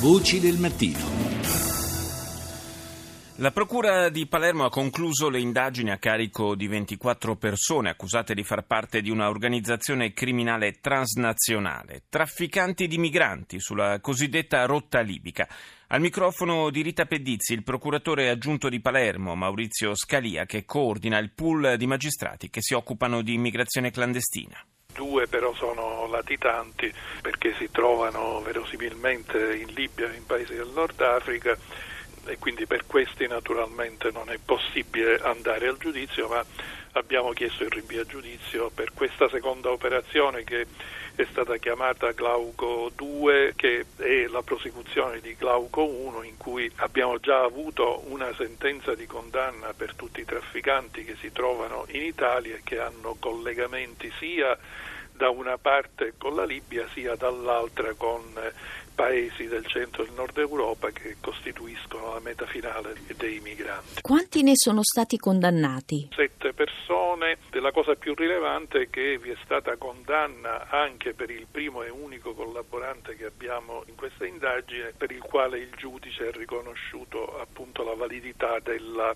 Voci del mattino. La Procura di Palermo ha concluso le indagini a carico di 24 persone accusate di far parte di una organizzazione criminale transnazionale, trafficanti di migranti sulla cosiddetta rotta libica. Al microfono di Rita Pedizzi, il procuratore aggiunto di Palermo, Maurizio Scalia, che coordina il pool di magistrati che si occupano di immigrazione clandestina due però sono latitanti perché si trovano verosimilmente in Libia, in paesi del Nord Africa e quindi per questi naturalmente non è possibile andare al giudizio, ma abbiamo chiesto il rinvio a giudizio per questa seconda operazione che è stata chiamata Glauco 2, che è la prosecuzione di Glauco 1, in cui abbiamo già avuto una sentenza di condanna per tutti i trafficanti che si trovano in Italia e che hanno collegamenti sia da una parte con la Libia sia dall'altra con paesi del centro e del nord Europa che costituiscono la meta finale dei migranti. Quanti ne sono stati condannati? Sette persone. La cosa più rilevante è che vi è stata condanna anche per il primo e unico collaborante che abbiamo in questa indagine, per il quale il giudice ha riconosciuto appunto la validità della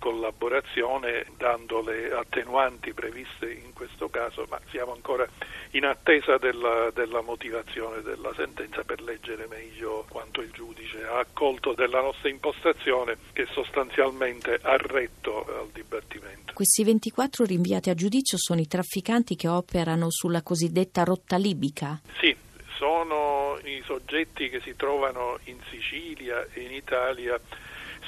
collaborazione dando le attenuanti previste in questo caso, ma siamo ancora in attesa della, della motivazione della sentenza per leggere meglio quanto il giudice ha accolto della nostra impostazione che sostanzialmente ha retto al dibattimento. Questi 24 rinviati a giudizio sono i trafficanti che operano sulla cosiddetta rotta libica? Sì, sono i soggetti che si trovano in Sicilia e in Italia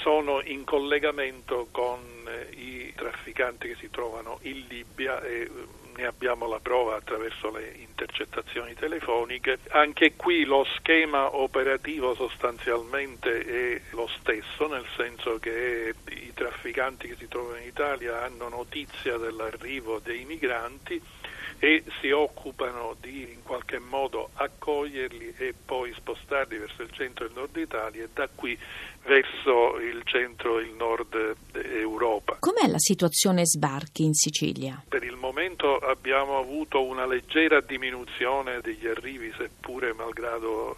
sono in collegamento con eh, i trafficanti che si trovano in Libia e ne abbiamo la prova attraverso le intercettazioni telefoniche. Anche qui lo schema operativo sostanzialmente è lo stesso, nel senso che i trafficanti che si trovano in Italia hanno notizia dell'arrivo dei migranti e si occupano di in qualche modo accoglierli e poi spostarli verso il centro e il nord Italia e da qui verso il centro e il nord Europa. Com'è la situazione sbarchi in Sicilia? Per il abbiamo avuto una leggera diminuzione degli arrivi, seppure malgrado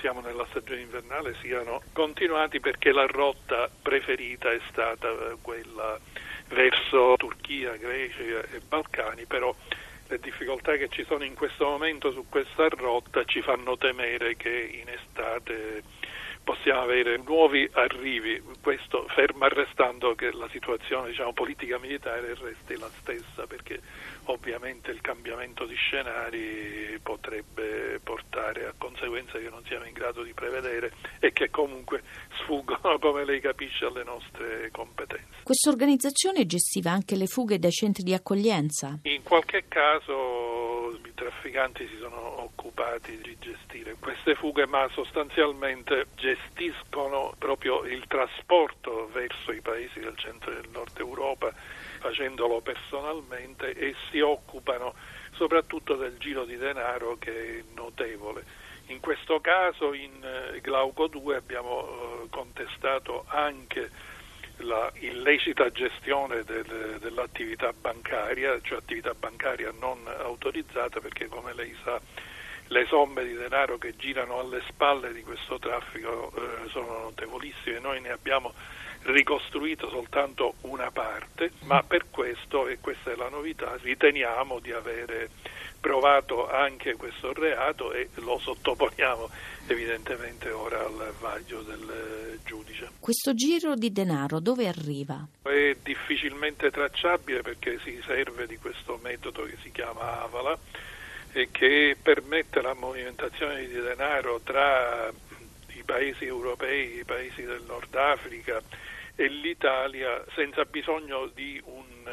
siamo nella stagione invernale siano continuati perché la rotta preferita è stata quella verso Turchia, Grecia e Balcani, però le difficoltà che ci sono in questo momento su questa rotta ci fanno temere che in estate possiamo avere nuovi arrivi, questo ferma restando che la situazione diciamo, politica militare resti la stessa perché ovviamente il cambiamento di scenari potrebbe portare a conseguenze che non siamo in grado di prevedere e che comunque sfuggono, come lei capisce, alle nostre competenze. Questa organizzazione gestiva anche le fughe dai centri di accoglienza? In qualche caso i trafficanti si sono occupati di gestire queste fughe, ma sostanzialmente gestiscono proprio il trasporto verso i paesi del centro e del nord Europa facendolo personalmente e si occupano soprattutto del giro di denaro che è notevole. In questo caso in eh, Glauco 2 abbiamo eh, contestato anche la illecita gestione del, dell'attività bancaria, cioè attività bancaria non autorizzata perché come lei sa le somme di denaro che girano alle spalle di questo traffico eh, sono notevolissime, noi ne abbiamo ricostruito soltanto una parte, ma per questo, e questa è la novità, riteniamo di avere provato anche questo reato e lo sottoponiamo evidentemente ora al vaglio del giudice. Questo giro di denaro dove arriva? È difficilmente tracciabile perché si serve di questo metodo che si chiama Avala e che permette la movimentazione di denaro tra paesi europei, i paesi del Nord Africa e l'Italia senza bisogno di un,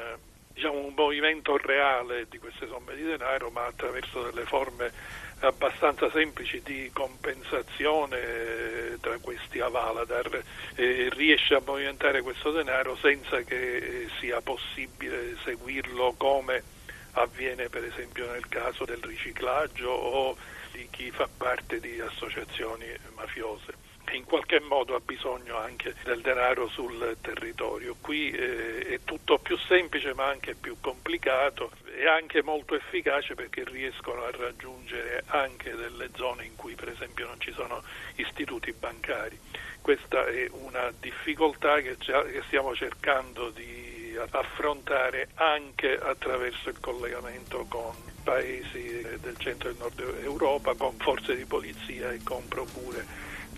diciamo, un movimento reale di queste somme di denaro, ma attraverso delle forme abbastanza semplici di compensazione eh, tra questi avaladar eh, riesce a movimentare questo denaro senza che eh, sia possibile seguirlo come avviene per esempio nel caso del riciclaggio o di chi fa parte di associazioni mafiose in qualche modo ha bisogno anche del denaro sul territorio. Qui eh, è tutto più semplice ma anche più complicato è anche molto efficace perché riescono a raggiungere anche delle zone in cui per esempio non ci sono istituti bancari. Questa è una difficoltà che, che stiamo cercando di affrontare anche attraverso il collegamento con paesi del centro e nord Europa, con forze di polizia e con procure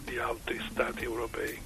di altri stati europei.